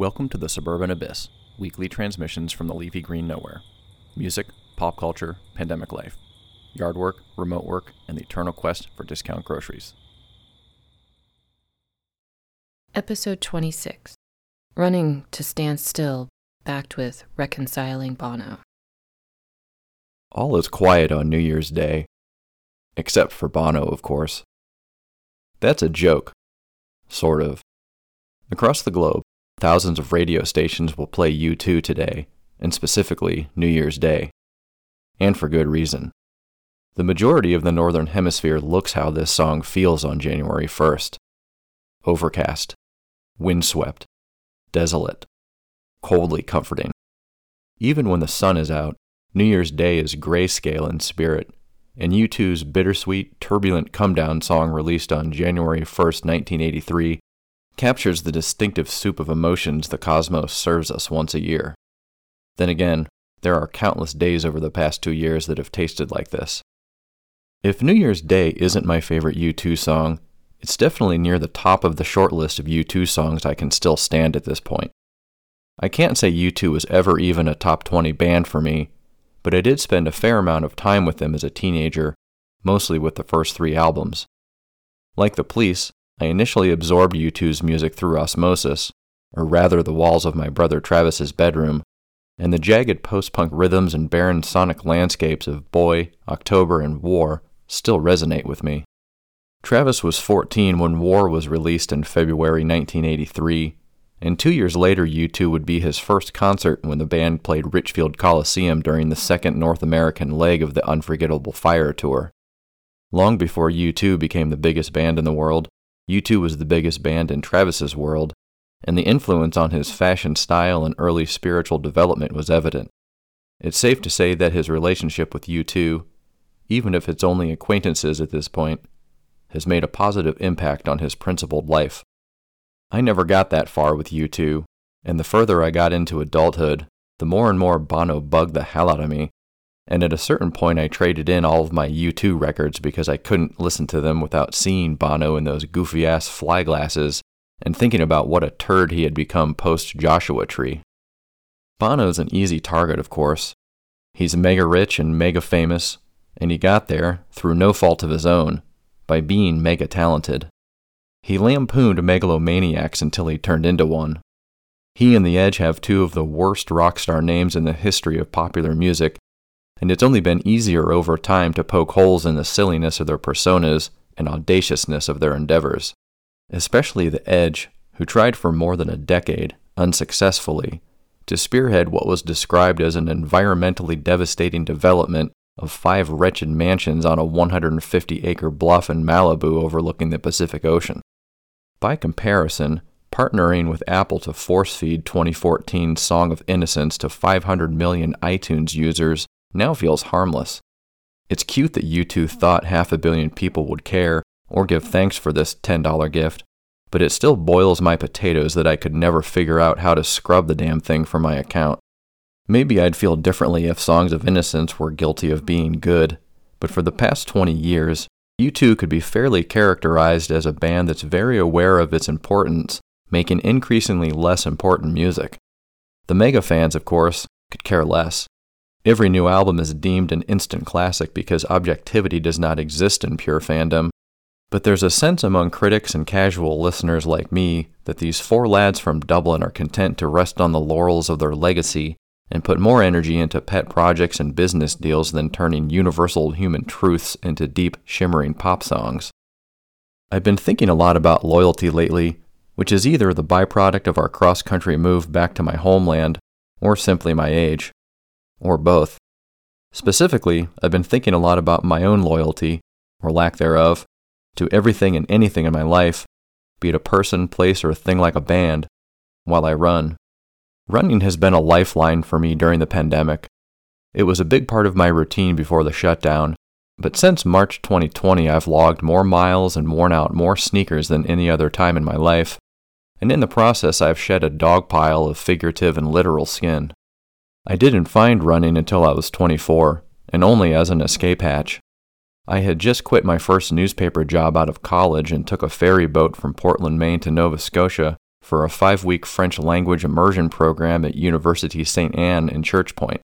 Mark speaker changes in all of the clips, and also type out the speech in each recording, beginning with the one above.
Speaker 1: Welcome to the Suburban Abyss, weekly transmissions from the leafy green nowhere. Music, pop culture, pandemic life, yard work, remote work, and the eternal quest for discount groceries.
Speaker 2: Episode 26 Running to Stand Still, backed with Reconciling Bono.
Speaker 1: All is quiet on New Year's Day, except for Bono, of course. That's a joke. Sort of. Across the globe, thousands of radio stations will play U2 today, and specifically New Year's Day. And for good reason. The majority of the Northern Hemisphere looks how this song feels on January 1st overcast, windswept, desolate, coldly comforting. Even when the sun is out, New Year's Day is grayscale in spirit, and U2's bittersweet, turbulent come down song released on January 1st, 1983, captures the distinctive soup of emotions the cosmos serves us once a year. Then again, there are countless days over the past two years that have tasted like this. If New Year's Day isn't my favorite U2 song, it's definitely near the top of the short list of U2 songs I can still stand at this point. I can't say U2 was ever even a top 20 band for me, but I did spend a fair amount of time with them as a teenager, mostly with the first three albums. Like the police, I initially absorbed U2's music through osmosis, or rather the walls of my brother Travis's bedroom, and the jagged post punk rhythms and barren sonic landscapes of Boy, October, and War still resonate with me. Travis was 14 when War was released in February 1983, and two years later, U2 would be his first concert when the band played Richfield Coliseum during the second North American leg of the Unforgettable Fire tour. Long before U2 became the biggest band in the world, U2 was the biggest band in Travis's world, and the influence on his fashion style and early spiritual development was evident. It's safe to say that his relationship with U2, even if it's only acquaintances at this point, has made a positive impact on his principled life. I never got that far with U2, and the further I got into adulthood, the more and more Bono bugged the hell out of me. And at a certain point, I traded in all of my U2 records because I couldn't listen to them without seeing Bono in those goofy ass fly glasses and thinking about what a turd he had become post Joshua Tree. Bono's an easy target, of course. He's mega rich and mega famous, and he got there, through no fault of his own, by being mega talented. He lampooned megalomaniacs until he turned into one. He and The Edge have two of the worst rock star names in the history of popular music, and it's only been easier over time to poke holes in the silliness of their personas and audaciousness of their endeavors. Especially The Edge, who tried for more than a decade, unsuccessfully, to spearhead what was described as an environmentally devastating development of five wretched mansions on a 150 acre bluff in Malibu overlooking the Pacific Ocean. By comparison, partnering with Apple to force feed 2014's Song of Innocence to 500 million iTunes users now feels harmless. It's cute that U2 thought half a billion people would care or give thanks for this $10 gift, but it still boils my potatoes that I could never figure out how to scrub the damn thing from my account. Maybe I'd feel differently if Songs of Innocence were guilty of being good, but for the past 20 years, U2 could be fairly characterized as a band that's very aware of its importance, making increasingly less important music. The mega fans, of course, could care less. Every new album is deemed an instant classic because objectivity does not exist in pure fandom. But there's a sense among critics and casual listeners like me that these four lads from Dublin are content to rest on the laurels of their legacy and put more energy into pet projects and business deals than turning universal human truths into deep, shimmering pop songs. I've been thinking a lot about loyalty lately, which is either the byproduct of our cross country move back to my homeland, or simply my age, or both. Specifically, I've been thinking a lot about my own loyalty, or lack thereof, to everything and anything in my life, be it a person, place, or a thing like a band, while I run. Running has been a lifeline for me during the pandemic. It was a big part of my routine before the shutdown, but since March 2020, I've logged more miles and worn out more sneakers than any other time in my life, and in the process, I've shed a dog pile of figurative and literal skin. I didn't find running until I was 24, and only as an escape hatch. I had just quit my first newspaper job out of college and took a ferry boat from Portland, Maine to Nova Scotia for a five week French language immersion program at University St. Anne in Church Point.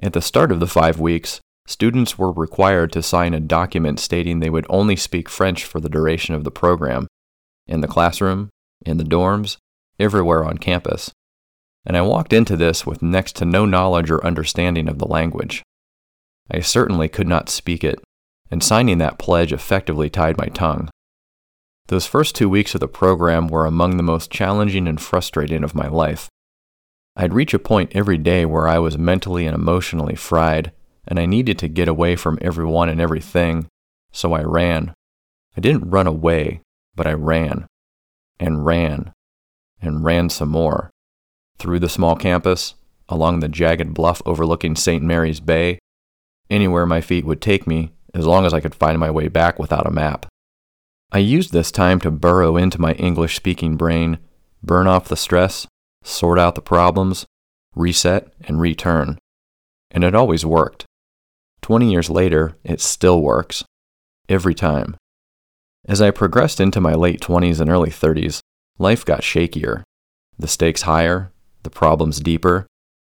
Speaker 1: At the start of the five weeks, students were required to sign a document stating they would only speak French for the duration of the program in the classroom, in the dorms, everywhere on campus. And I walked into this with next to no knowledge or understanding of the language. I certainly could not speak it, and signing that pledge effectively tied my tongue. Those first two weeks of the program were among the most challenging and frustrating of my life. I'd reach a point every day where I was mentally and emotionally fried, and I needed to get away from everyone and everything, so I ran. I didn't run away, but I ran, and ran, and ran some more. Through the small campus, along the jagged bluff overlooking St. Mary's Bay, anywhere my feet would take me, as long as I could find my way back without a map. I used this time to burrow into my English speaking brain, burn off the stress, sort out the problems, reset, and return. And it always worked. 20 years later, it still works. Every time. As I progressed into my late 20s and early 30s, life got shakier, the stakes higher, the problems deeper,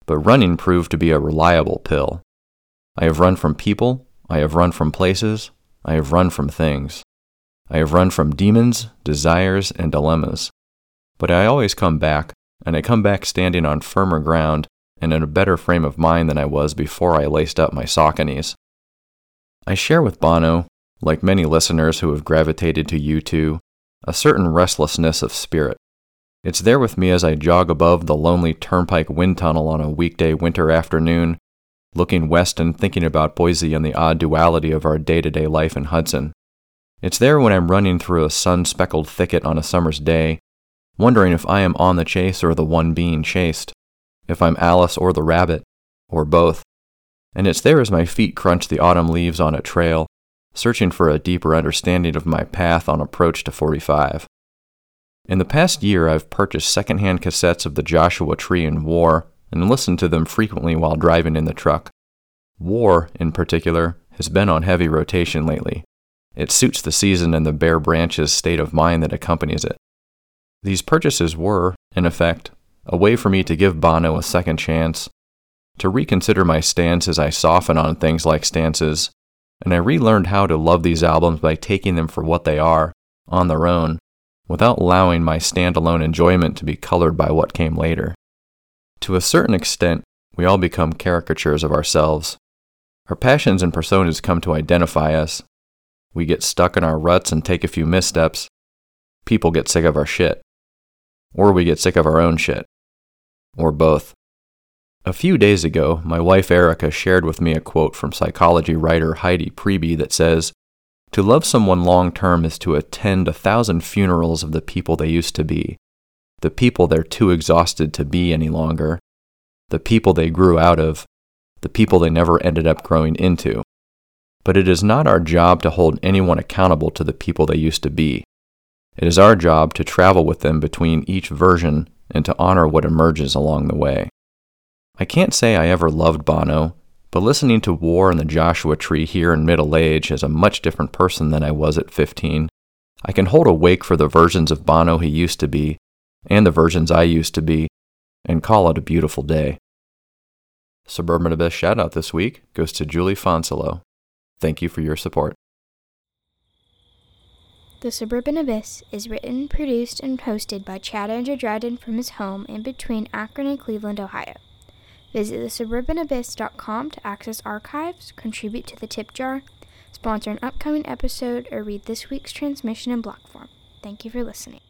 Speaker 1: but running proved to be a reliable pill. I have run from people, I have run from places, I have run from things. I have run from demons, desires, and dilemmas. But I always come back, and I come back standing on firmer ground and in a better frame of mind than I was before I laced up my Sauconys. I share with Bono, like many listeners who have gravitated to U2, a certain restlessness of spirit. It's there with me as I jog above the lonely turnpike wind tunnel on a weekday winter afternoon, looking west and thinking about Boise and the odd duality of our day to day life in Hudson. It's there when I'm running through a sun speckled thicket on a summer's day, wondering if I am on the chase or the one being chased, if I'm Alice or the rabbit, or both. And it's there as my feet crunch the autumn leaves on a trail, searching for a deeper understanding of my path on approach to 45. In the past year, I've purchased secondhand cassettes of the Joshua Tree and War and listened to them frequently while driving in the truck. War, in particular, has been on heavy rotation lately. It suits the season and the bare branches state of mind that accompanies it. These purchases were, in effect, a way for me to give Bono a second chance, to reconsider my stance as I soften on things like stances, and I relearned how to love these albums by taking them for what they are, on their own, without allowing my standalone enjoyment to be colored by what came later. To a certain extent, we all become caricatures of ourselves. Our passions and personas come to identify us, we get stuck in our ruts and take a few missteps. People get sick of our shit. Or we get sick of our own shit. Or both. A few days ago, my wife Erica shared with me a quote from psychology writer Heidi Priebe that says, To love someone long term is to attend a thousand funerals of the people they used to be, the people they're too exhausted to be any longer, the people they grew out of, the people they never ended up growing into but it is not our job to hold anyone accountable to the people they used to be. It is our job to travel with them between each version and to honor what emerges along the way. I can't say I ever loved Bono, but listening to War and the Joshua Tree here in middle age as a much different person than I was at 15, I can hold a wake for the versions of Bono he used to be, and the versions I used to be, and call it a beautiful day. Suburban Abyss shoutout this week goes to Julie Fonsilo. Thank you for your support.
Speaker 3: The Suburban Abyss is written, produced, and hosted by Chad Andrew Dryden from his home in between Akron and Cleveland, Ohio. Visit thesuburbanabyss.com to access archives, contribute to the tip jar, sponsor an upcoming episode, or read this week's transmission in block form. Thank you for listening.